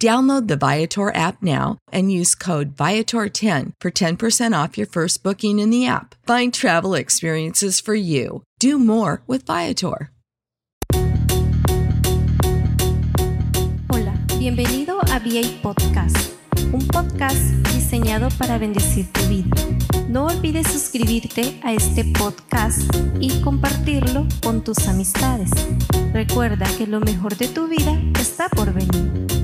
Download the Viator app now and use code Viator10 for 10% off your first booking in the app. Find travel experiences for you. Do more with Viator. Hola, bienvenido a VA Podcast, un podcast diseñado para bendecir tu vida. No olvides suscribirte a este podcast y compartirlo con tus amistades. Recuerda que lo mejor de tu vida está por venir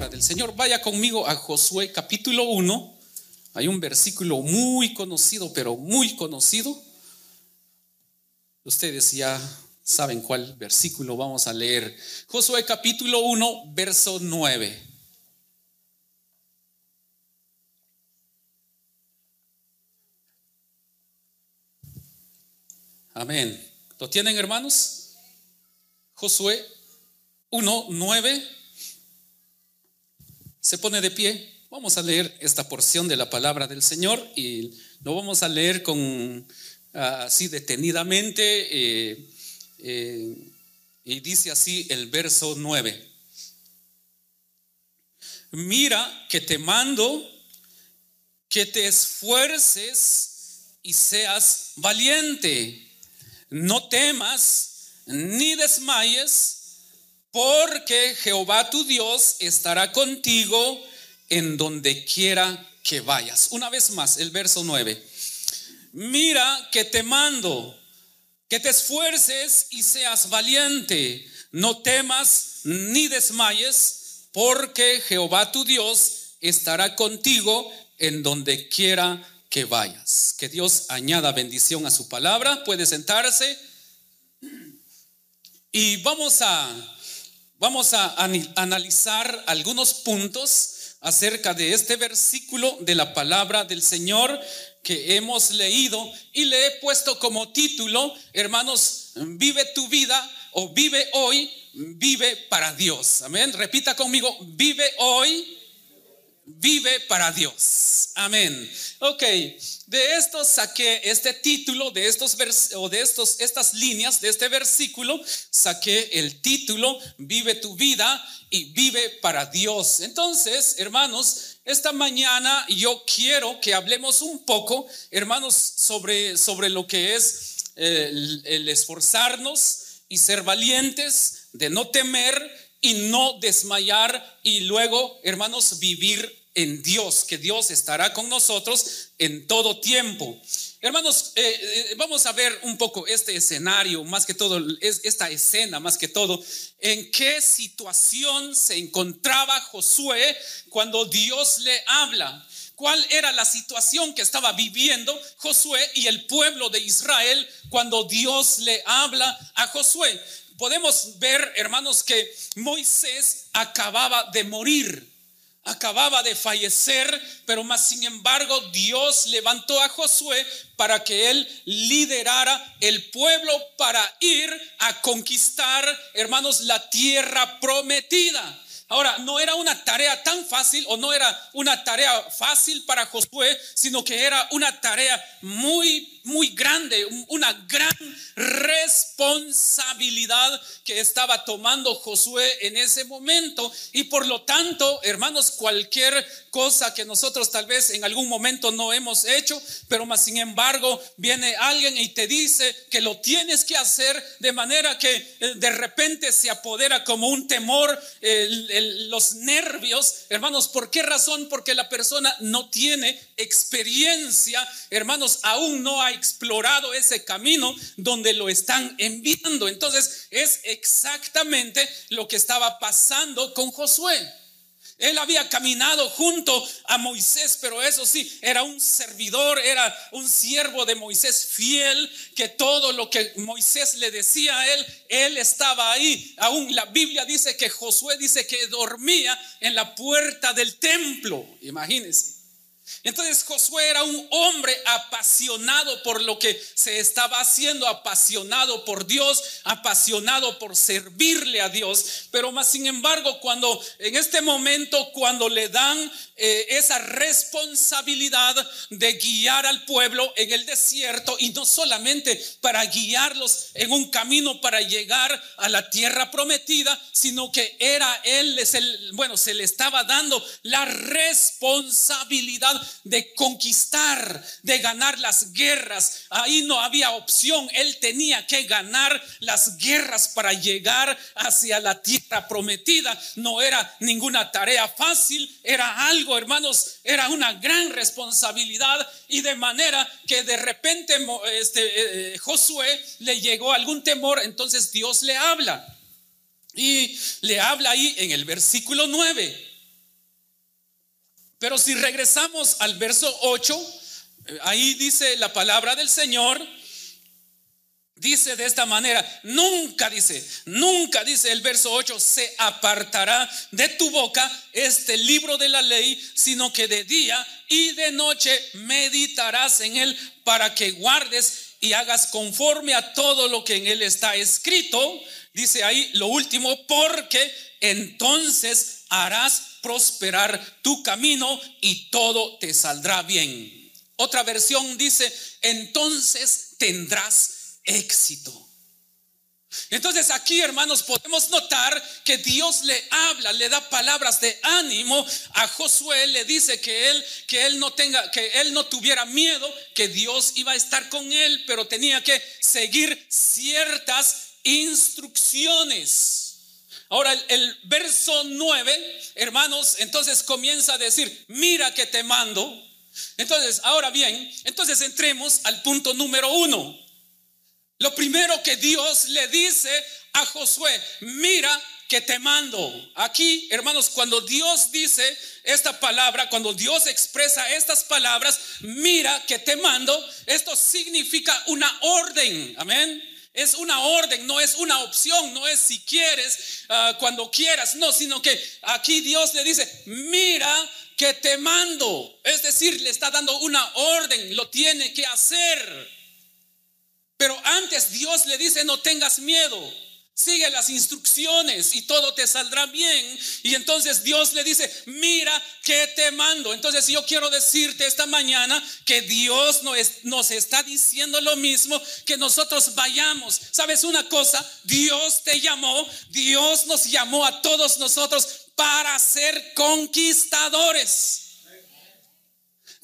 del Señor. Vaya conmigo a Josué capítulo 1. Hay un versículo muy conocido, pero muy conocido. Ustedes ya saben cuál versículo vamos a leer. Josué capítulo 1, verso 9. Amén. ¿Lo tienen hermanos? Josué 1, 9 se pone de pie. Vamos a leer esta porción de la palabra del Señor y lo vamos a leer con así detenidamente. Eh, eh, y dice así el verso 9. Mira que te mando que te esfuerces y seas valiente. No temas ni desmayes porque Jehová tu Dios estará contigo en donde quiera que vayas. Una vez más, el verso 9. Mira que te mando, que te esfuerces y seas valiente, no temas ni desmayes, porque Jehová tu Dios estará contigo en donde quiera que vayas. Que Dios añada bendición a su palabra. Puede sentarse. Y vamos a Vamos a analizar algunos puntos acerca de este versículo de la palabra del Señor que hemos leído y le he puesto como título, hermanos, vive tu vida o vive hoy, vive para Dios. Amén. Repita conmigo, vive hoy, vive para Dios. Amén. Ok, de esto saqué este título, de estos o de estos, estas líneas, de este versículo, saqué el título, vive tu vida y vive para Dios. Entonces, hermanos, esta mañana yo quiero que hablemos un poco, hermanos, sobre, sobre lo que es el esforzarnos y ser valientes, de no temer y no desmayar y luego, hermanos, vivir en Dios, que Dios estará con nosotros en todo tiempo. Hermanos, eh, eh, vamos a ver un poco este escenario, más que todo, esta escena, más que todo, en qué situación se encontraba Josué cuando Dios le habla. ¿Cuál era la situación que estaba viviendo Josué y el pueblo de Israel cuando Dios le habla a Josué? Podemos ver, hermanos, que Moisés acababa de morir acababa de fallecer, pero más sin embargo Dios levantó a Josué para que él liderara el pueblo para ir a conquistar, hermanos, la tierra prometida. Ahora, no era una tarea tan fácil o no era una tarea fácil para Josué, sino que era una tarea muy muy grande, una gran responsabilidad que estaba tomando Josué en ese momento. Y por lo tanto, hermanos, cualquier cosa que nosotros tal vez en algún momento no hemos hecho, pero más sin embargo viene alguien y te dice que lo tienes que hacer de manera que eh, de repente se apodera como un temor, los nervios, hermanos, ¿por qué razón? Porque la persona no tiene experiencia, hermanos, aún no ha explorado ese camino donde lo están enviando. Entonces es exactamente lo que estaba pasando con Josué. Él había caminado junto a Moisés, pero eso sí, era un servidor, era un siervo de Moisés fiel, que todo lo que Moisés le decía a él, él estaba ahí. Aún la Biblia dice que Josué dice que dormía en la puerta del templo, imagínense. Entonces Josué era un hombre apasionado por lo que se estaba haciendo, apasionado por Dios, apasionado por servirle a Dios. Pero más sin embargo, cuando en este momento, cuando le dan eh, esa responsabilidad de guiar al pueblo en el desierto y no solamente para guiarlos en un camino para llegar a la tierra prometida, sino que era él, bueno, se le estaba dando la responsabilidad de conquistar, de ganar las guerras. Ahí no había opción, él tenía que ganar las guerras para llegar hacia la tierra prometida. No era ninguna tarea fácil, era algo hermanos, era una gran responsabilidad y de manera que de repente este, eh, eh, Josué le llegó algún temor, entonces Dios le habla. Y le habla ahí en el versículo 9. Pero si regresamos al verso 8, eh, ahí dice la palabra del Señor, Dice de esta manera, nunca dice, nunca dice el verso 8, se apartará de tu boca este libro de la ley, sino que de día y de noche meditarás en él para que guardes y hagas conforme a todo lo que en él está escrito. Dice ahí lo último, porque entonces harás prosperar tu camino y todo te saldrá bien. Otra versión dice, entonces tendrás éxito. Entonces aquí, hermanos, podemos notar que Dios le habla, le da palabras de ánimo a Josué, le dice que él que él no tenga que él no tuviera miedo, que Dios iba a estar con él, pero tenía que seguir ciertas instrucciones. Ahora el, verso 9, hermanos, entonces comienza a decir, "Mira que te mando." Entonces, ahora bien, entonces entremos al punto número uno. Lo primero que Dios le dice a Josué, mira que te mando. Aquí, hermanos, cuando Dios dice esta palabra, cuando Dios expresa estas palabras, mira que te mando, esto significa una orden. Amén. Es una orden, no es una opción, no es si quieres, ah, cuando quieras, no, sino que aquí Dios le dice, mira que te mando. Es decir, le está dando una orden, lo tiene que hacer. Antes Dios le dice, no tengas miedo. Sigue las instrucciones y todo te saldrá bien. Y entonces Dios le dice, mira que te mando. Entonces yo quiero decirte esta mañana que Dios nos está diciendo lo mismo que nosotros vayamos. ¿Sabes una cosa? Dios te llamó, Dios nos llamó a todos nosotros para ser conquistadores.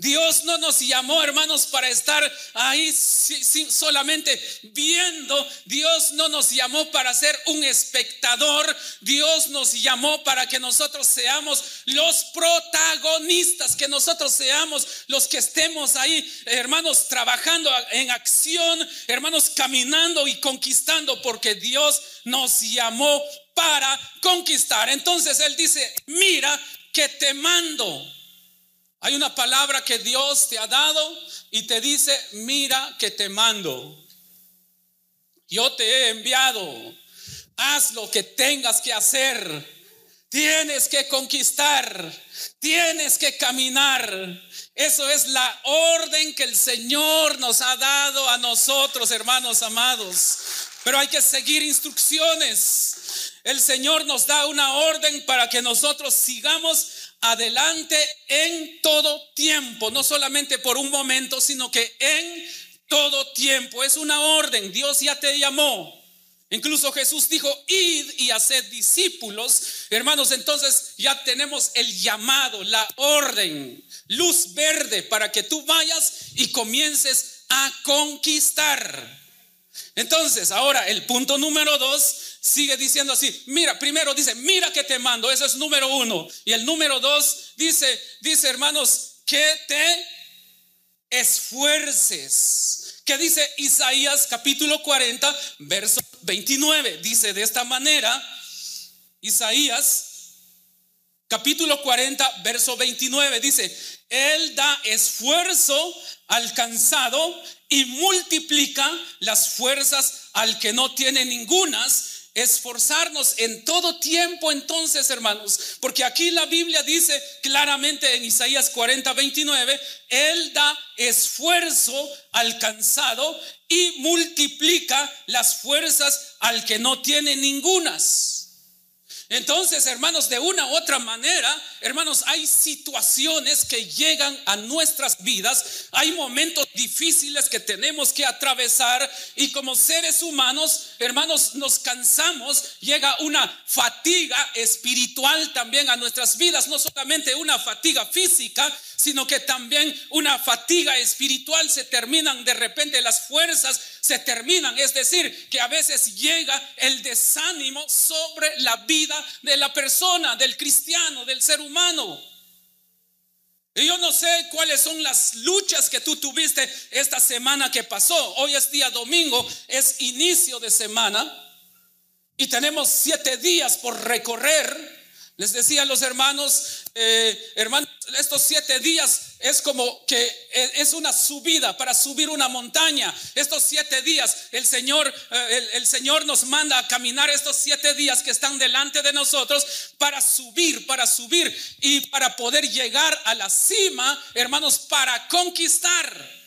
Dios no nos llamó, hermanos, para estar ahí solamente viendo. Dios no nos llamó para ser un espectador. Dios nos llamó para que nosotros seamos los protagonistas, que nosotros seamos los que estemos ahí, hermanos, trabajando en acción, hermanos, caminando y conquistando, porque Dios nos llamó para conquistar. Entonces Él dice, mira que te mando. Hay una palabra que Dios te ha dado y te dice, mira que te mando. Yo te he enviado. Haz lo que tengas que hacer. Tienes que conquistar. Tienes que caminar. Eso es la orden que el Señor nos ha dado a nosotros, hermanos amados. Pero hay que seguir instrucciones. El Señor nos da una orden para que nosotros sigamos adelante en todo tiempo, no solamente por un momento, sino que en todo tiempo. Es una orden. Dios ya te llamó. Incluso Jesús dijo, id y haced discípulos. Hermanos, entonces ya tenemos el llamado, la orden, luz verde para que tú vayas y comiences a conquistar. Entonces, ahora el punto número dos sigue diciendo así, mira, primero dice, mira que te mando, eso es número uno. Y el número dos dice, dice hermanos, que te esfuerces. ¿Qué dice Isaías capítulo 40, verso 29? Dice de esta manera, Isaías capítulo 40, verso 29, dice, Él da esfuerzo al cansado y multiplica las fuerzas al que no tiene ningunas esforzarnos en todo tiempo entonces, hermanos, porque aquí la Biblia dice claramente en Isaías 40, 29, Él da esfuerzo al cansado y multiplica las fuerzas al que no tiene ningunas. Entonces, hermanos, de una u otra manera, hermanos, hay situaciones que llegan a nuestras vidas, hay momentos difíciles que tenemos que atravesar y como seres humanos, hermanos, nos cansamos, llega una fatiga espiritual también a nuestras vidas, no solamente una fatiga física, sino que también una fatiga espiritual, se terminan de repente las fuerzas, se terminan, es decir, que a veces llega el desánimo sobre la vida de la persona, del cristiano, del ser humano. Y yo no sé cuáles son las luchas que tú tuviste esta semana que pasó. Hoy es día domingo, es inicio de semana y tenemos siete días por recorrer. Les decía a los hermanos, eh, hermanos, estos siete días es como que es una subida para subir una montaña. Estos siete días, el Señor, eh, el, Señor nos manda a caminar estos siete días que están delante de nosotros para subir, para subir y para poder llegar a la cima, hermanos, para conquistar.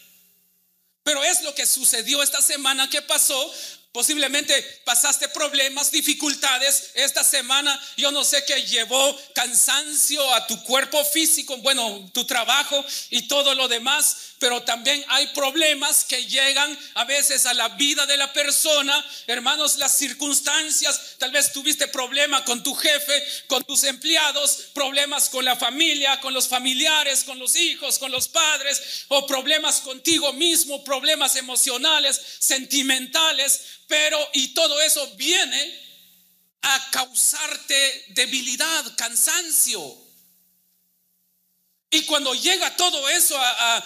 Pero es lo que sucedió esta semana que pasó Posiblemente pasaste problemas, dificultades esta semana. Yo no sé qué llevó cansancio a tu cuerpo físico, bueno, tu trabajo y todo lo demás pero también hay problemas que llegan a veces a la vida de la persona. Hermanos, las circunstancias, tal vez tuviste problema con tu jefe, con tus empleados, problemas con la familia, con los familiares, con los hijos, con los padres, o problemas contigo mismo, problemas emocionales, sentimentales, pero y todo eso viene a causarte debilidad, cansancio. Y cuando llega todo eso a,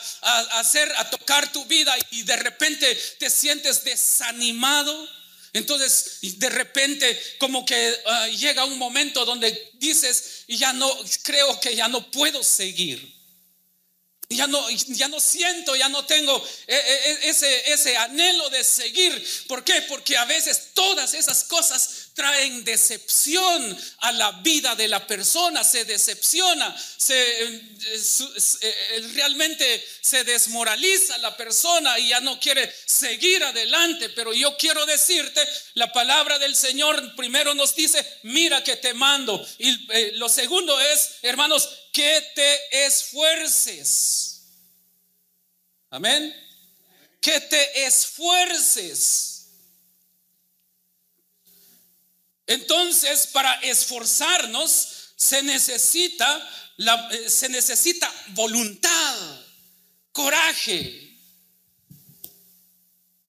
hacer, a tocar tu vida y de repente te sientes desanimado, entonces de repente como que ah, llega un momento donde dices, ya no, creo que ya no puedo seguir. Ya no, ya no siento, ya no tengo eh, eh, eh, ese, ese anhelo de seguir. ¿Por qué? Porque a veces todas esas cosas traen decepción a la vida de la persona, se decepciona, se, realmente se desmoraliza la persona y ya no quiere seguir adelante. Pero yo quiero decirte, la palabra del Señor primero nos dice, mira que te mando. Y lo segundo es, hermanos, que te esfuerces. Amén. Que te esfuerces. Entonces, para esforzarnos se necesita eh, se necesita voluntad, coraje.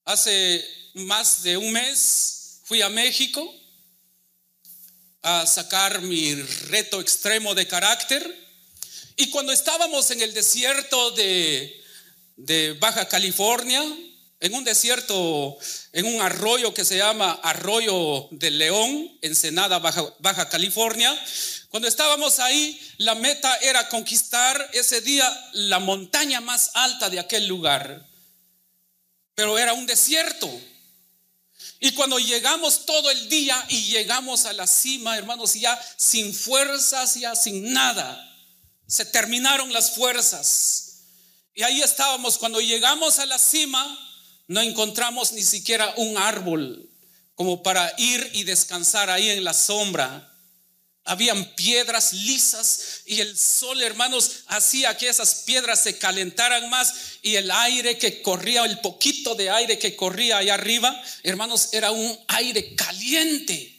Hace más de un mes fui a México a sacar mi reto extremo de carácter y cuando estábamos en el desierto de, Baja California, en un desierto, en un arroyo que se llama Arroyo del León, Ensenada, Baja, Baja California, cuando estábamos ahí, la meta era conquistar ese día la montaña más alta de aquel lugar. Pero era un desierto. Y cuando llegamos todo el día y llegamos a la cima, hermanos, ya sin fuerzas, ya sin nada. Se terminaron las fuerzas. Y ahí estábamos. Cuando llegamos a la cima, no encontramos ni siquiera un árbol como para ir y descansar ahí en la sombra. Habían piedras lisas y el sol, hermanos, hacía que esas piedras se calentaran más y el aire que corría, el poquito de aire que corría allá arriba, hermanos, era un aire caliente.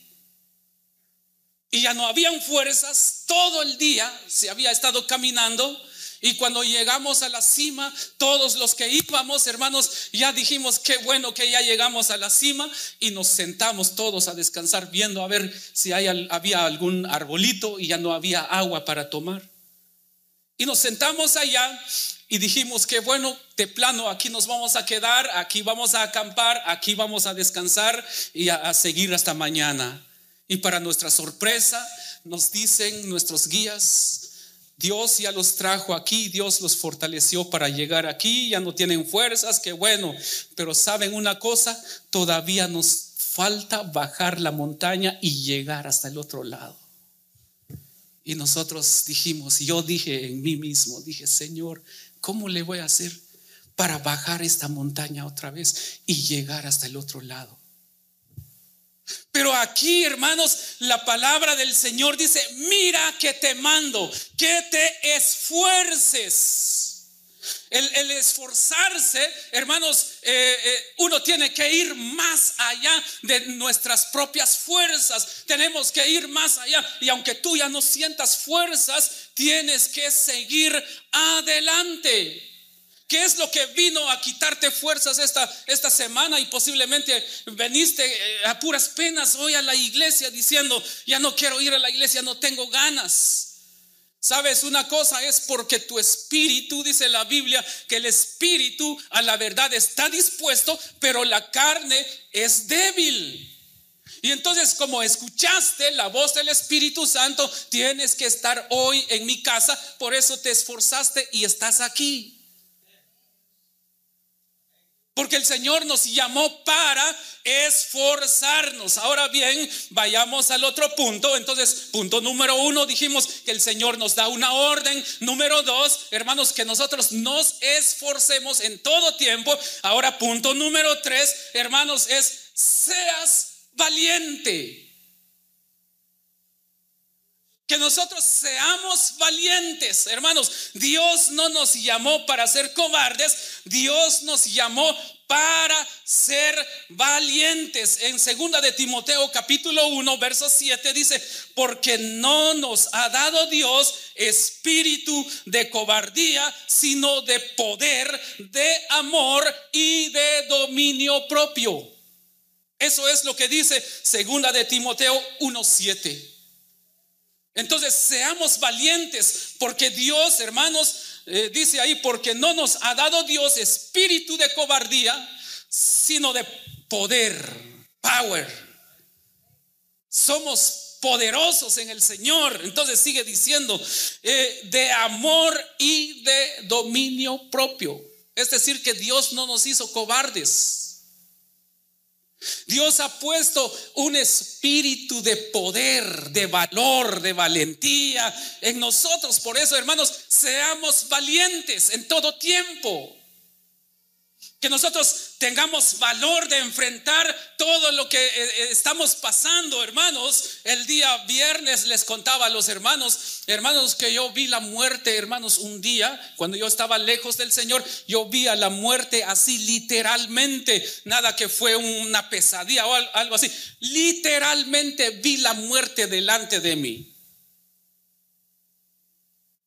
Y ya no habían fuerzas, todo el día se había estado caminando y cuando llegamos a la cima, todos los que íbamos, hermanos, ya dijimos, qué bueno que ya llegamos a la cima y nos sentamos todos a descansar viendo a ver si había algún arbolito y ya no había agua para tomar. Y nos sentamos allá y dijimos que bueno, de plano, aquí nos vamos a quedar, aquí vamos a acampar, aquí vamos a descansar y a seguir hasta mañana. Y para nuestra sorpresa, nos dicen nuestros guías, Dios ya los trajo aquí, Dios los fortaleció para llegar aquí, ya no tienen fuerzas, qué bueno, pero saben una cosa, todavía nos falta bajar la montaña y llegar hasta el otro lado. Y nosotros dijimos, yo dije en mí mismo, dije, Señor, ¿cómo le voy a hacer para bajar esta montaña otra vez y llegar hasta el otro lado? Pero aquí, hermanos, la palabra del Señor dice, mira que te mando, que te esfuerces. El, esforzarse, hermanos, eh, eh, uno tiene que ir más allá de nuestras propias fuerzas. Tenemos que ir más allá. Y aunque tú ya no sientas fuerzas, tienes que seguir adelante. ¿Qué es lo que vino a quitarte fuerzas esta, esta semana y posiblemente veniste eh, a puras penas hoy a la iglesia diciendo, ya no quiero ir a la iglesia, no tengo ganas? Sabes, una cosa es porque tu espíritu, dice la Biblia, que el espíritu a la verdad está dispuesto, pero la carne es débil. Y entonces como escuchaste la voz del Espíritu Santo, tienes que estar hoy en mi casa, por eso te esforzaste y estás aquí. Porque el Señor nos llamó para esforzarnos. Ahora bien, vayamos al otro punto. Entonces, punto número uno, dijimos que el Señor nos da una orden. Número dos, hermanos, que nosotros nos esforcemos en todo tiempo. Ahora, punto número tres, hermanos, es seas valiente. Que nosotros seamos valientes, hermanos. Dios no nos llamó para ser cobardes, Dios nos llamó para ser valientes. En segunda de Timoteo capítulo 1, verso 7 dice, porque no nos ha dado Dios espíritu de cobardía, sino de poder, de amor y de dominio propio. Eso es lo que dice segunda de Timoteo 1:7. Entonces, seamos valientes, porque Dios, hermanos, eh, dice ahí, porque no nos ha dado Dios espíritu de cobardía, sino de poder, power. Somos poderosos en el Señor. Entonces sigue diciendo, eh, de amor y de dominio propio. Es decir, que Dios no nos hizo cobardes. Dios ha puesto un espíritu de poder, de valor, de valentía en nosotros. Por eso, hermanos, seamos valientes en todo tiempo. Que nosotros tengamos valor de enfrentar todo lo que eh, eh, estamos pasando, hermanos. El día viernes les contaba a los hermanos, hermanos, que yo vi la muerte, hermanos, un día, cuando yo estaba lejos del Señor, yo vi a la muerte así literalmente, nada que fue una pesadilla o algo así. Literalmente vi la muerte delante de mí.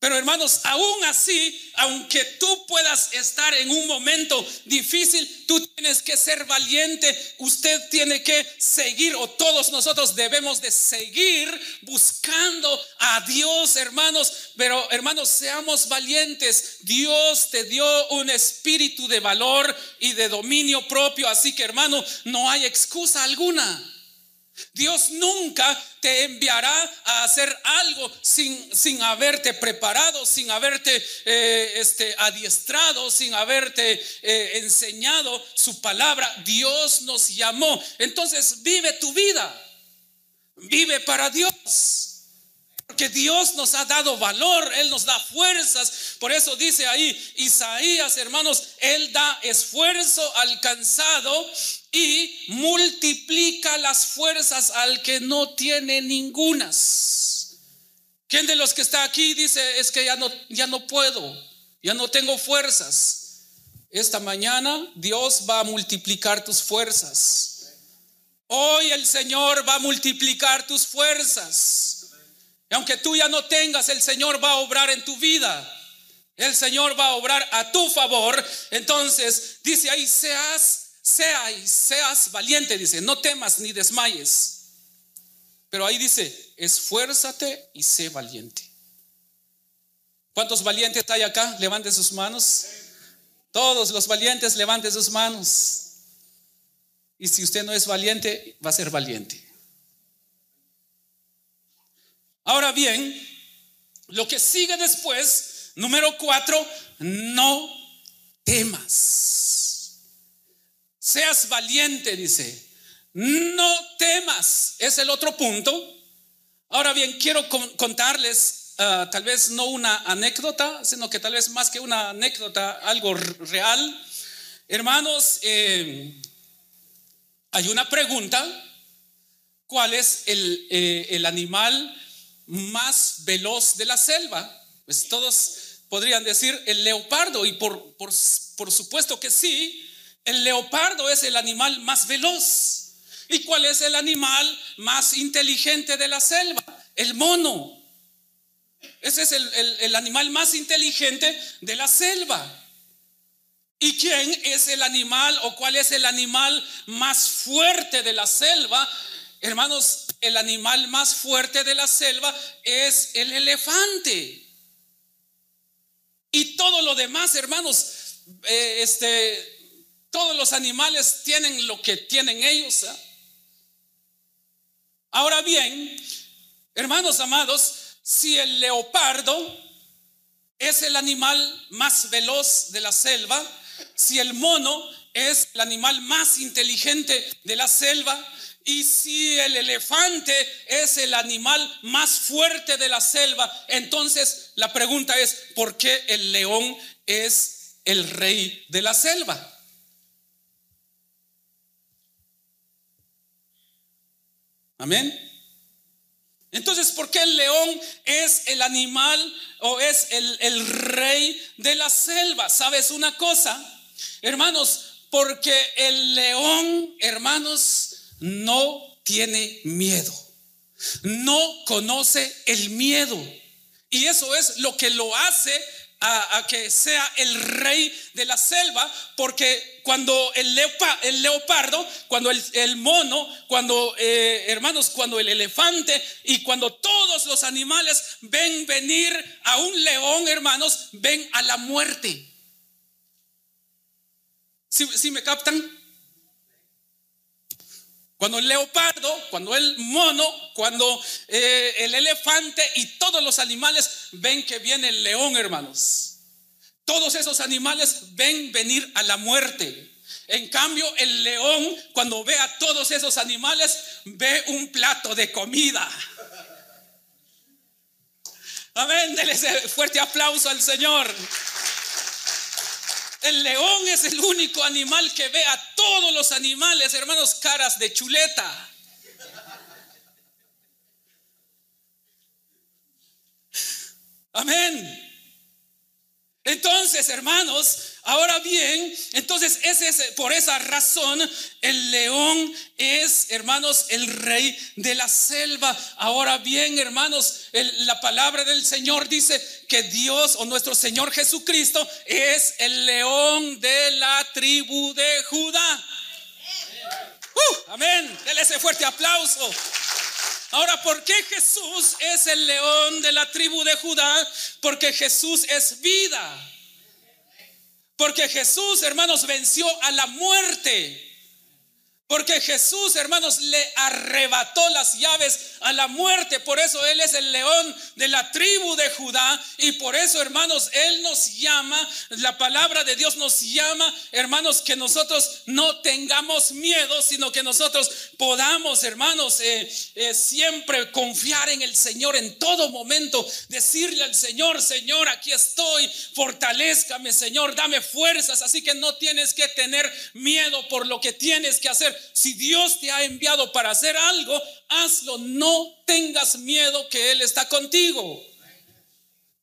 Pero hermanos, aún así, aunque tú puedas estar en un momento difícil, tú tienes que ser valiente. Usted tiene que seguir, o todos nosotros debemos de seguir buscando a Dios, hermanos. Pero hermanos, seamos valientes. Dios te dio un espíritu de valor y de dominio propio. Así que hermano, no hay excusa alguna. Dios nunca te enviará a hacer algo sin, sin haberte preparado, sin haberte eh, este, adiestrado, sin haberte eh, enseñado su palabra. Dios nos llamó. Entonces vive tu vida. Vive para Dios. Porque Dios nos ha dado valor, Él nos da fuerzas. Por eso dice ahí Isaías, hermanos, Él da esfuerzo alcanzado y multiplica las fuerzas al que no tiene ningunas. ¿Quién de los que está aquí dice, es que ya no, ya no puedo, ya no tengo fuerzas? Esta mañana Dios va a multiplicar tus fuerzas. Hoy el Señor va a multiplicar tus fuerzas. Y aunque tú ya no tengas, el Señor va a obrar en tu vida. El Señor va a obrar a tu favor. Entonces, dice ahí, seas, seas, seas valiente, dice, no temas ni desmayes. Pero ahí dice, esfuérzate y sé valiente. ¿Cuántos valientes hay acá? Levanten sus manos. Todos los valientes levanten sus manos. Y si usted no es valiente, va a ser valiente. Ahora bien, lo que sigue después, número cuatro, no temas. Seas valiente, dice. No temas. Es el otro punto. Ahora bien, quiero contarles Ah, tal vez no una anécdota, sino que tal vez más que una anécdota, algo real. Hermanos, eh, hay una pregunta, ¿cuál es el, eh, el, animal más veloz de la selva? Pues todos podrían decir el leopardo y por, por, por supuesto que sí, el leopardo es el animal más veloz. ¿Y cuál es el animal más inteligente de la selva? El mono. Ese es el, animal más inteligente de la selva. ¿Y quién es el animal o cuál es el animal más fuerte de la selva? Hermanos, el animal más fuerte de la selva es el elefante. Y todo lo demás, hermanos, eh, este, todos los animales tienen lo que tienen ellos. ¿ah? Ahora bien, hermanos amados, si el leopardo es el animal más veloz de la selva, si el mono es el animal más inteligente de la selva, y si el elefante es el animal más fuerte de la selva, entonces la pregunta es, ¿por qué el león es el rey de la selva? Amén. Entonces, ¿por qué el león es el animal o es el, rey de la selva? ¿Sabes una cosa? Hermanos, porque el león, hermanos, no tiene miedo. No conoce el miedo. Y eso es lo que lo hace a, que sea el rey de la selva, porque cuando el, el leopardo, cuando el, mono, cuando, eh, hermanos, cuando el elefante y cuando todos los animales ven venir a un león, hermanos, ven a la muerte. ¿Sí, me captan? Cuando el leopardo, cuando el mono, cuando eh, el elefante y todos los animales ven que viene el león, hermanos. Todos esos animales ven venir a la muerte. En cambio, el león, cuando ve a todos esos animales, ve un plato de comida. Amén. Ese fuerte aplauso al Señor. El león es el único animal que ve a todos los animales, hermanos, caras de chuleta. Amén. Entonces, hermanos, ahora bien, entonces es por esa razón el león es, hermanos, el rey de la selva. Ahora bien, hermanos, la palabra del Señor dice que Dios o nuestro Señor Jesucristo es el león de la tribu de Judá. Uh, amén. Dele ese fuerte aplauso. Ahora, ¿por qué Jesús es el león de la tribu de Judá? Porque Jesús es vida. Porque Jesús, hermanos, venció a la muerte. Porque Jesús, hermanos, le arrebató las llaves a la muerte. Por eso Él es el león de la tribu de Judá. Y por eso, hermanos, Él nos llama, la palabra de Dios nos llama, hermanos, que nosotros no tengamos miedo, sino que nosotros podamos, hermanos, eh, eh, siempre confiar en el Señor en todo momento. Decirle al Señor, Señor, aquí estoy, fortalezcame, Señor, dame fuerzas. Así que no tienes que tener miedo por lo que tienes que hacer si Dios te ha enviado para hacer algo, hazlo. No tengas miedo que Él está contigo.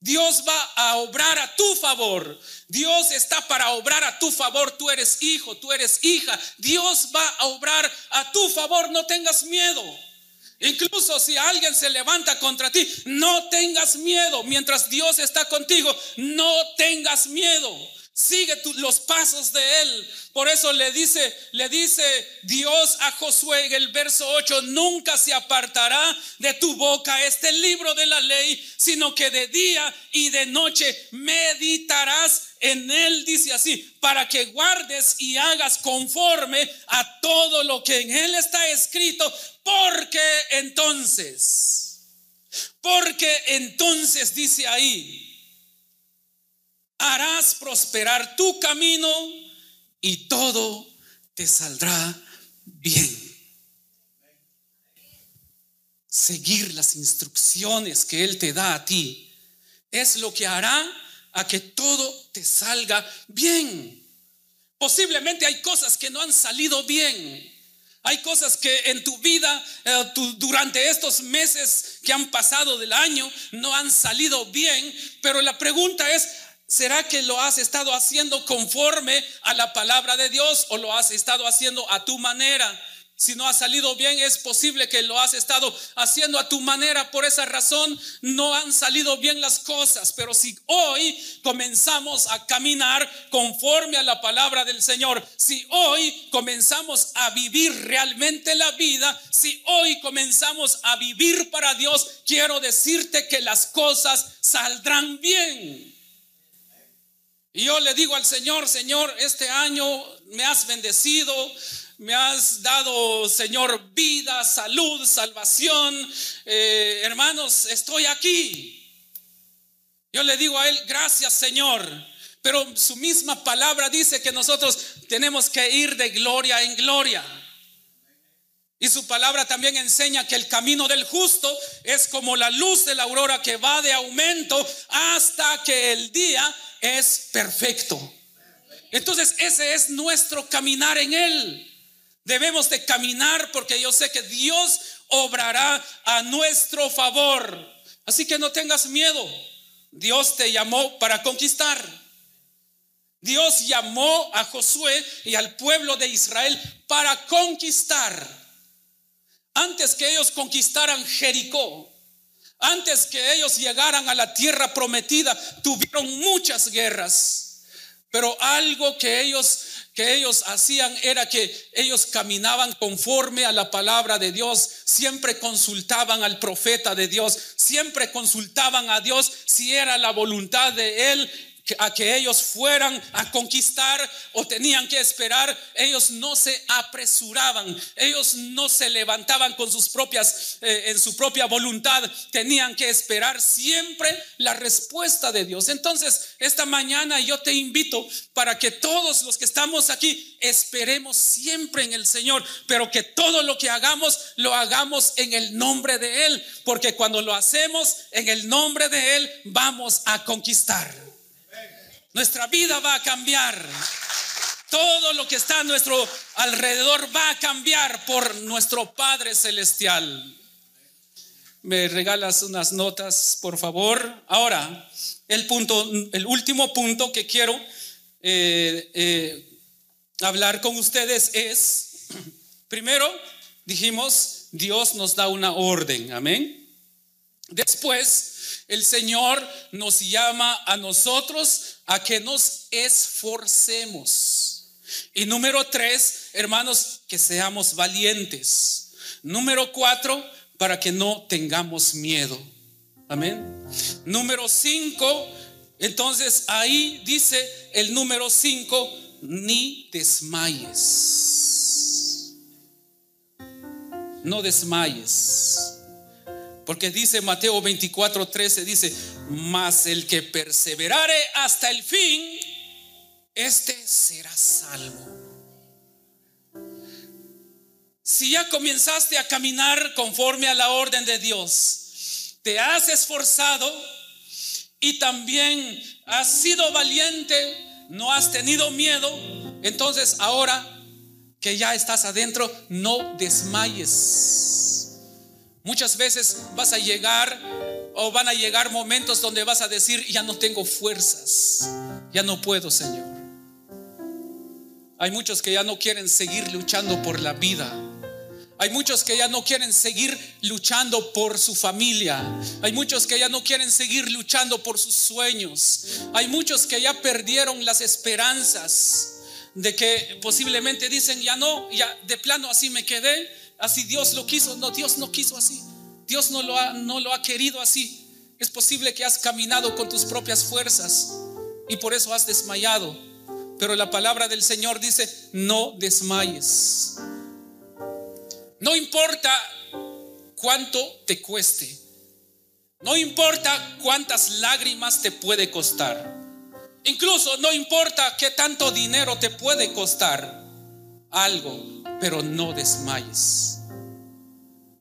Dios va a obrar a tu favor. Dios está para obrar a tu favor. Tú eres hijo, tú eres hija. Dios va a obrar a tu favor. No tengas miedo. Incluso si alguien se levanta contra ti, no tengas miedo. Mientras Dios está contigo, no tengas miedo. Sigue los pasos de él. Por eso le dice, le dice Dios a Josué en el verso 8, nunca se apartará de tu boca este libro de la ley, sino que de día y de noche meditarás en él, dice así, para que guardes y hagas conforme a todo lo que en él está escrito, porque entonces, porque entonces dice ahí, harás prosperar tu camino y todo te saldrá bien. Seguir las instrucciones que Él te da a ti es lo que hará a que todo te salga bien. Posiblemente hay cosas que no han salido bien. Hay cosas que en tu vida eh, durante estos meses que han pasado del año no han salido bien, pero la pregunta es, ¿Será que lo has estado haciendo conforme a la palabra de Dios o lo has estado haciendo a tu manera? Si no ha salido bien, es posible que lo has estado haciendo a tu manera. Por esa razón no han salido bien las cosas. Pero si hoy comenzamos a caminar conforme a la palabra del Señor, si hoy comenzamos a vivir realmente la vida, si hoy comenzamos a vivir para Dios, quiero decirte que las cosas saldrán bien. Y yo le digo al Señor, Señor, este año me has bendecido, me has dado, Señor, vida, salud, salvación. Eh, hermanos, estoy aquí. Yo le digo a Él, gracias Señor. Pero su misma palabra dice que nosotros tenemos que ir de gloria en gloria. Y su palabra también enseña que el camino del justo es como la luz de la aurora que va de aumento hasta que el día es perfecto. Entonces ese es nuestro caminar en Él. Debemos de caminar porque yo sé que Dios obrará a nuestro favor. Así que no tengas miedo. Dios te llamó para conquistar. Dios llamó a Josué y al pueblo de Israel para conquistar. Antes que ellos conquistaran Jericó, antes que ellos llegaran a la tierra prometida, tuvieron muchas guerras. Pero algo que ellos que ellos hacían era que ellos caminaban conforme a la palabra de Dios, siempre consultaban al profeta de Dios, siempre consultaban a Dios si era la voluntad de él a que ellos fueran a conquistar o tenían que esperar, ellos no se apresuraban, ellos no se levantaban con sus propias, eh, en su propia voluntad, tenían que esperar siempre la respuesta de Dios. Entonces, esta mañana yo te invito para que todos los que estamos aquí esperemos siempre en el Señor, pero que todo lo que hagamos lo hagamos en el nombre de Él, porque cuando lo hacemos en el nombre de Él, vamos a conquistar. Nuestra vida va a cambiar. Todo lo que está a nuestro alrededor va a cambiar por nuestro Padre Celestial. Me regalas unas notas, por favor. Ahora, el punto, el último punto que quiero eh, eh, hablar con ustedes es, primero, dijimos, Dios nos da una orden, amén. Después, el Señor nos llama a nosotros a que nos esforcemos. Y número tres, hermanos, que seamos valientes. Número cuatro, para que no tengamos miedo. Amén. Número cinco, entonces ahí dice el número cinco, ni desmayes. No desmayes. Porque dice Mateo 24, 13, dice, mas el que perseverare hasta el fin, este será salvo. Si ya comenzaste a caminar conforme a la orden de Dios, te has esforzado y también has sido valiente, no has tenido miedo, entonces ahora que ya estás adentro, no desmayes. Muchas veces vas a llegar o van a llegar momentos donde vas a decir, ya no tengo fuerzas, ya no puedo, Señor. Hay muchos que ya no quieren seguir luchando por la vida. Hay muchos que ya no quieren seguir luchando por su familia. Hay muchos que ya no quieren seguir luchando por sus sueños. Hay muchos que ya perdieron las esperanzas de que posiblemente dicen, ya no, ya de plano así me quedé, así Dios lo quiso. No, Dios no quiso así. Dios no lo ha, no lo ha querido así. Es posible que has caminado con tus propias fuerzas y por eso has desmayado. Pero la palabra del Señor dice, no desmayes. No importa cuánto te cueste. No importa cuántas lágrimas te puede costar. Incluso no importa qué tanto dinero te puede costar algo, pero no desmayes.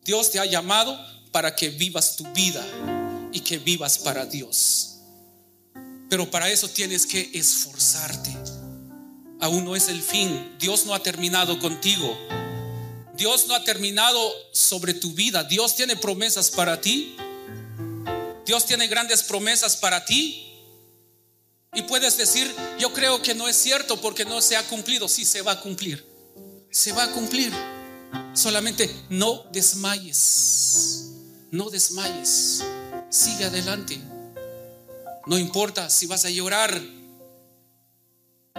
Dios te ha llamado para que vivas tu vida y que vivas para Dios. Pero para eso tienes que esforzarte. Aún no es el fin. Dios no ha terminado contigo. Dios no ha terminado sobre tu vida. Dios tiene promesas para ti. Dios tiene grandes promesas para ti. Y puedes decir, yo creo que no es cierto porque no se ha cumplido. Sí, se va a cumplir. Se va a cumplir. Solamente no desmayes. No desmayes. Sigue adelante. No importa si vas a llorar.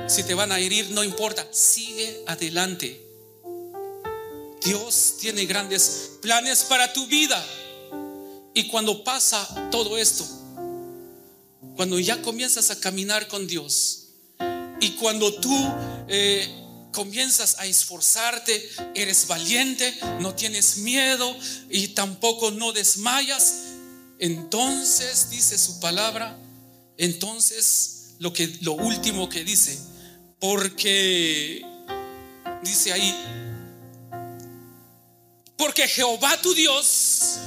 Si te van a herir, no importa. Sigue adelante. Dios tiene grandes planes para tu vida. Y cuando pasa todo esto, cuando ya comienzas a caminar con Dios y cuando tú eh, comienzas a esforzarte, eres valiente, no tienes miedo y tampoco no desmayas, entonces dice su palabra, entonces lo que lo último que dice, porque dice ahí, porque Jehová tu Dios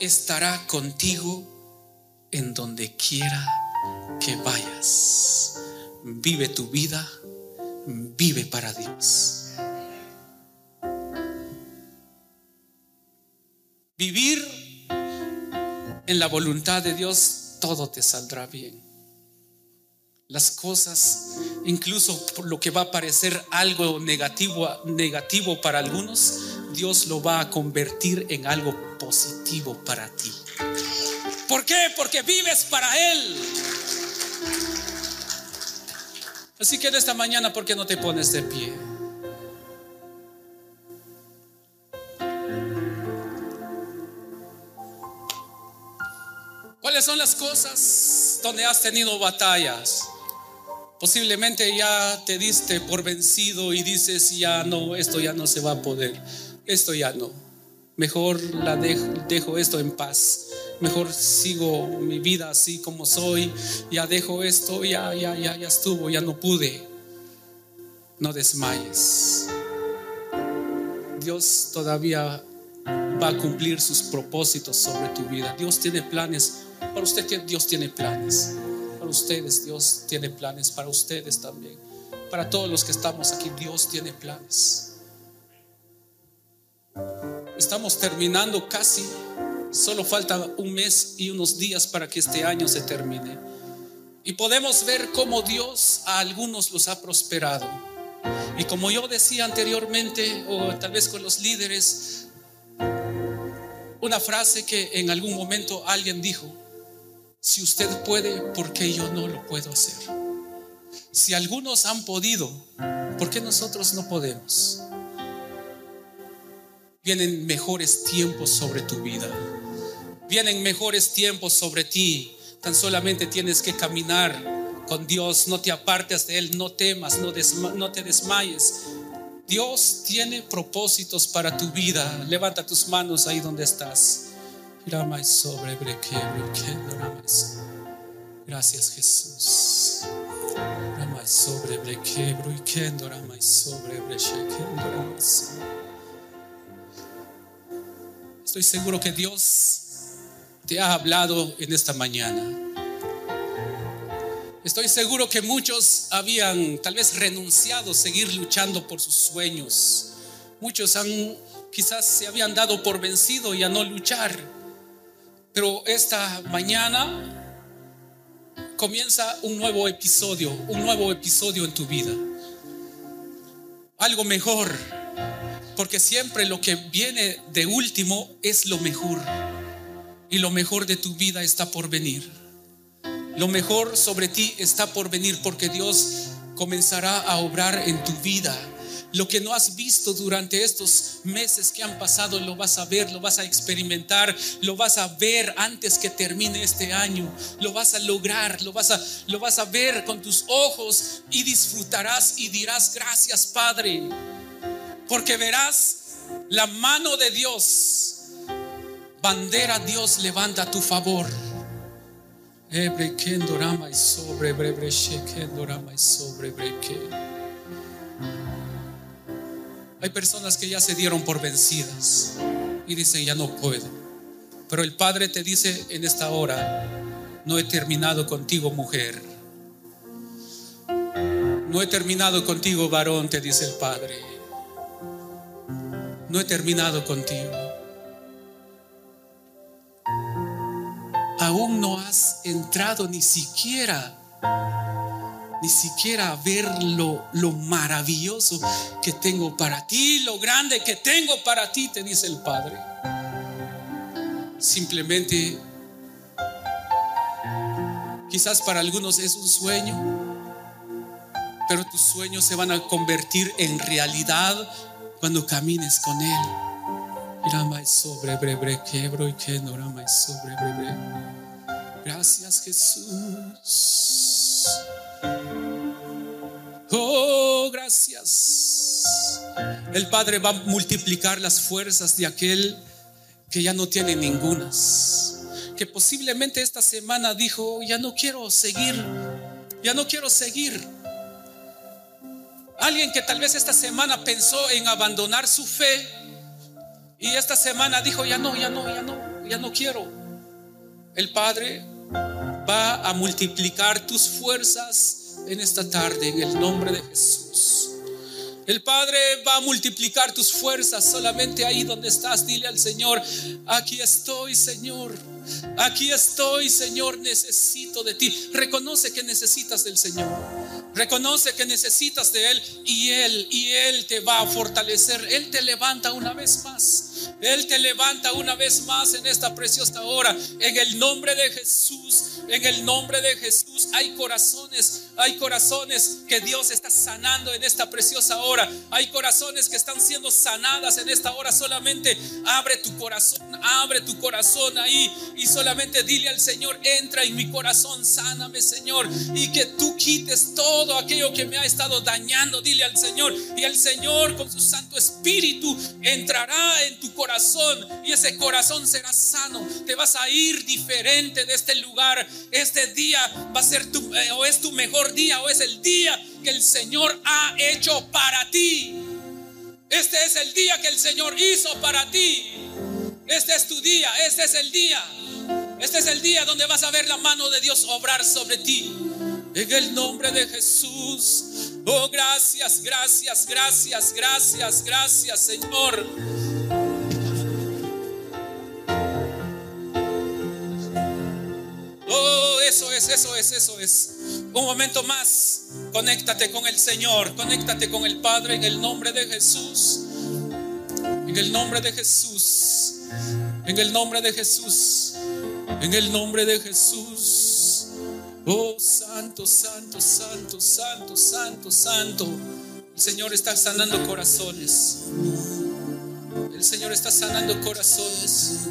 estará contigo en donde quiera que vayas. Vive tu vida, vive para Dios. Vivir en la voluntad de Dios, todo te saldrá bien. Las cosas, incluso por lo que va a parecer algo negativo, negativo para algunos, Dios lo va a convertir en algo positivo para ti. ¿Por qué? Porque vives para Él. Así que en esta mañana, ¿por qué no te pones de pie? ¿Cuáles son las cosas donde has tenido batallas? Posiblemente ya te diste por vencido y dices, ya no, esto ya no se va a poder, esto ya no. Mejor la dejo, dejo esto en paz mejor sigo mi vida así como soy, ya dejo esto, ya, ya, ya, ya estuvo, ya no pude. No desmayes. Dios todavía va a cumplir sus propósitos sobre tu vida. Dios tiene planes. Para usted Dios tiene planes. Para ustedes Dios tiene planes. Para ustedes también. Para todos los que estamos aquí Dios tiene planes. Estamos terminando casi Solo falta un mes y unos días para que este año se termine. Y podemos ver cómo Dios a algunos los ha prosperado. Y como yo decía anteriormente, o tal vez con los líderes, una frase que en algún momento alguien dijo, si usted puede, ¿por qué yo no lo puedo hacer? Si algunos han podido, ¿por qué nosotros no podemos? Vienen mejores tiempos sobre tu vida. Vienen mejores tiempos sobre ti. Tan solamente tienes que caminar con Dios. No te apartes de Él. No temas. No, te desmayes. Dios tiene propósitos para tu vida. Levanta tus manos ahí donde estás. Gracias Jesús. sobre Estoy seguro que Dios te ha hablado en esta mañana. Estoy seguro que muchos habían tal vez renunciado a seguir luchando por sus sueños. Muchos han quizás se habían dado por vencido y a no luchar. Pero esta mañana comienza un nuevo episodio, un nuevo episodio en tu vida. Algo mejor, porque siempre lo que viene de último es lo mejor. Y lo mejor de tu vida está por venir. Lo mejor sobre ti está por venir porque Dios comenzará a obrar en tu vida. Lo que no has visto durante estos meses que han pasado lo vas a ver, lo vas a experimentar, lo vas a ver antes que termine este año. Lo vas a lograr, lo vas a, lo vas a ver con tus ojos y disfrutarás y dirás gracias Padre. Porque verás la mano de Dios. Bandera Dios levanta tu favor. Y sobre y sobre. Hay personas que ya se dieron por vencidas y dicen ya no puedo. Pero el Padre te dice en esta hora, no he terminado contigo mujer. No he terminado contigo varón, te dice el Padre. No he terminado contigo. aún no has entrado ni siquiera, ni siquiera a ver lo, lo maravilloso que tengo para ti, lo grande que tengo para ti, te dice el Padre. Simplemente, quizás para algunos es un sueño, pero tus sueños se van a convertir en realidad cuando camines con Él. sobre brebre quebro y que no sobre brebre. Gracias Jesús. Oh, gracias. El Padre va a multiplicar las fuerzas de aquel que ya no tiene ningunas. Que posiblemente esta semana dijo, ya no quiero seguir, ya no quiero seguir. Alguien que tal vez esta semana pensó en abandonar su fe y esta semana dijo, ya no, ya no, ya no, ya no quiero. El Padre va a multiplicar tus fuerzas en esta tarde en el nombre de Jesús. El Padre va a multiplicar tus fuerzas solamente ahí donde estás. Dile al Señor, aquí estoy, Señor. Aquí estoy, Señor, necesito de ti. Reconoce que necesitas del Señor. Reconoce que necesitas de Él y Él, y Él te va a fortalecer. Él te levanta una vez más. Él te levanta una vez más en esta preciosa hora. En el nombre de Jesús, en el nombre de Jesús, hay corazones, hay corazones que Dios está sanando en esta preciosa hora. Hay corazones que están siendo sanadas en esta hora. Solamente abre tu corazón, abre tu corazón ahí y solamente dile al Señor, entra en mi corazón, sáname Señor, y que tú quites todo aquello que me ha estado dañando. Dile al Señor y el Señor con su Santo Espíritu entrará en tu corazón y ese corazón será sano. Te vas a ir diferente de este lugar. Este día va a ser tu, eh, o es tu mejor día o es el día que el Señor ha hecho para ti. Este es el día que el Señor hizo para ti. Este es tu día, este es el día. Este es el día donde vas a ver la mano de Dios obrar sobre ti. En el nombre de Jesús. Oh, gracias, gracias, gracias, gracias, gracias, Señor. Oh, eso es, eso es, eso es. Un momento más. Conéctate con el Señor. Conéctate con el Padre en el nombre de Jesús. En el nombre de Jesús. En el nombre de Jesús. En el nombre de Jesús. Oh, santo, santo, santo, santo, santo, santo. El Señor está sanando corazones. El Señor está sanando corazones.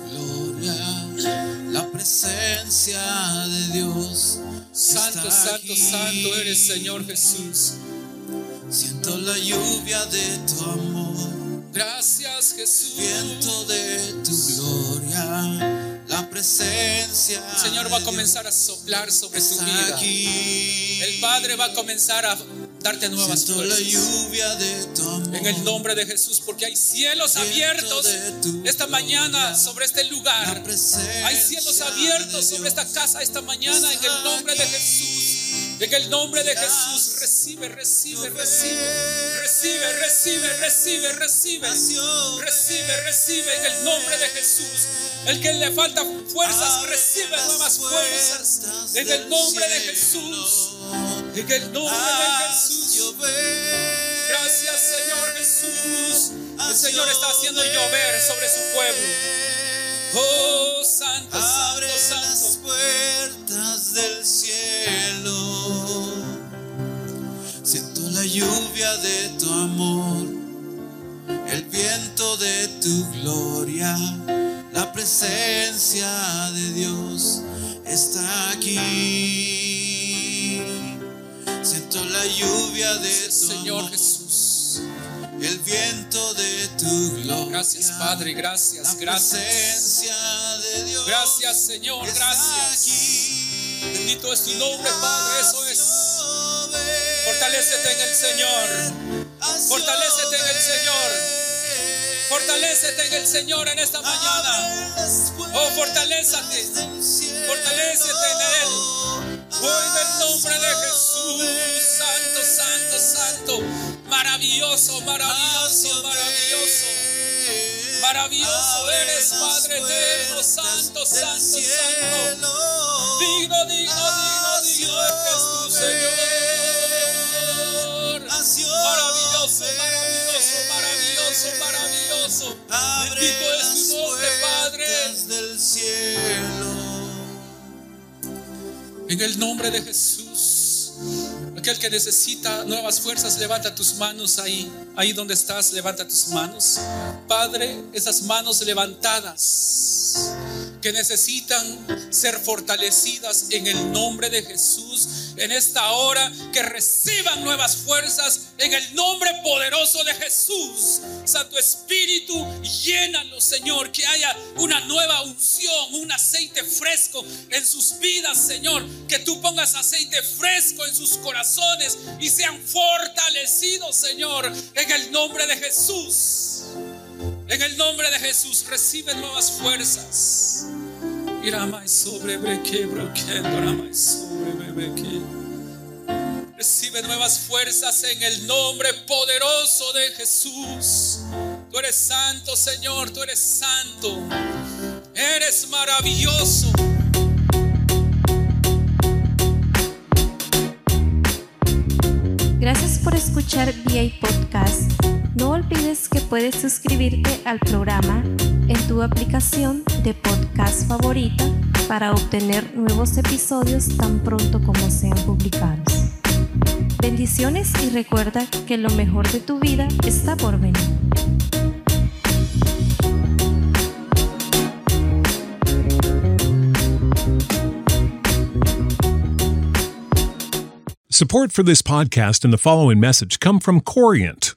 La presencia de Dios. Santo, santo, aquí. santo eres Señor Jesús. Siento la lluvia de tu amor, Gracias Jesús. viento de tu gloria, la presencia. El Señor va a comenzar a soplar sobre tu vida. aquí. El Padre va a comenzar a darte nuevas Siento la fuerzas. lluvia de tu amor. En el nombre de Jesús, porque hay cielos abiertos esta mañana sobre este lugar. Hay cielos abiertos sobre esta casa esta mañana en el nombre de Jesús. En el nombre de Jesús, recibe, recibe, recibe. Recibe, recibe, recibe, recibe. Recibe, recibe en el nombre de Jesús. El que le falta fuerzas, recibe nuevas fuerzas. En el nombre de Jesús. En el nombre de Jesús. Gracias, Señor Jesús. El Señor está haciendo llover sobre su pueblo. Oh, santo, Abre santo, las santo. puertas del cielo. Siento la lluvia de tu amor, el viento de tu gloria, la presencia de Dios está aquí. La lluvia de tu Señor amor, Jesús. el viento de tu gloria. Gracias, Padre, gracias, La gracias. presencia de Dios. Gracias, Señor, gracias. aquí. Bendito es tu nombre, Padre, eso es. Fortalécete en el Señor. Fortalécete en el Señor. Fortalécete en el Señor en esta mañana. Oh, fortalézate. Fortalécete en Él. Oh, en el nombre de Jesús. Santo, santo, santo. Maravilloso, maravilloso, maravilloso. Maravilloso eres, Padre eterno, santo, santo, santo. Digno, digno, digno, digno eres tu Señor. Maravilloso, maravilloso, maravilloso, maravilloso. Bendito es tu nombre, Padre. del cielo. En el nombre de Jesús. Aquel que necesita nuevas fuerzas, levanta tus manos ahí. Ahí donde estás, levanta tus manos. Padre, esas manos levantadas que necesitan ser fortalecidas en el nombre de Jesús. En esta hora que reciban nuevas fuerzas en el nombre poderoso de Jesús. Santo Espíritu, llénalo, Señor, que haya una nueva unción, un aceite fresco en sus vidas, Señor. Que tú pongas aceite fresco en sus corazones y sean fortalecidos, Señor, en el nombre de Jesús. En el nombre de Jesús, recibe nuevas fuerzas. Irá más sobre breque, broquendo, irá más sobre. Recibe nuevas fuerzas en el nombre poderoso de Jesús. Tú eres santo, Señor, tú eres santo. Eres maravilloso. Gracias por escuchar VA Podcast. No olvides que puedes suscribirte al programa en tu aplicación de podcast favorita para obtener nuevos episodios tan pronto como sean publicados. Bendiciones y recuerda que lo mejor de tu vida está por venir. Support for this podcast and the following message come from Corient.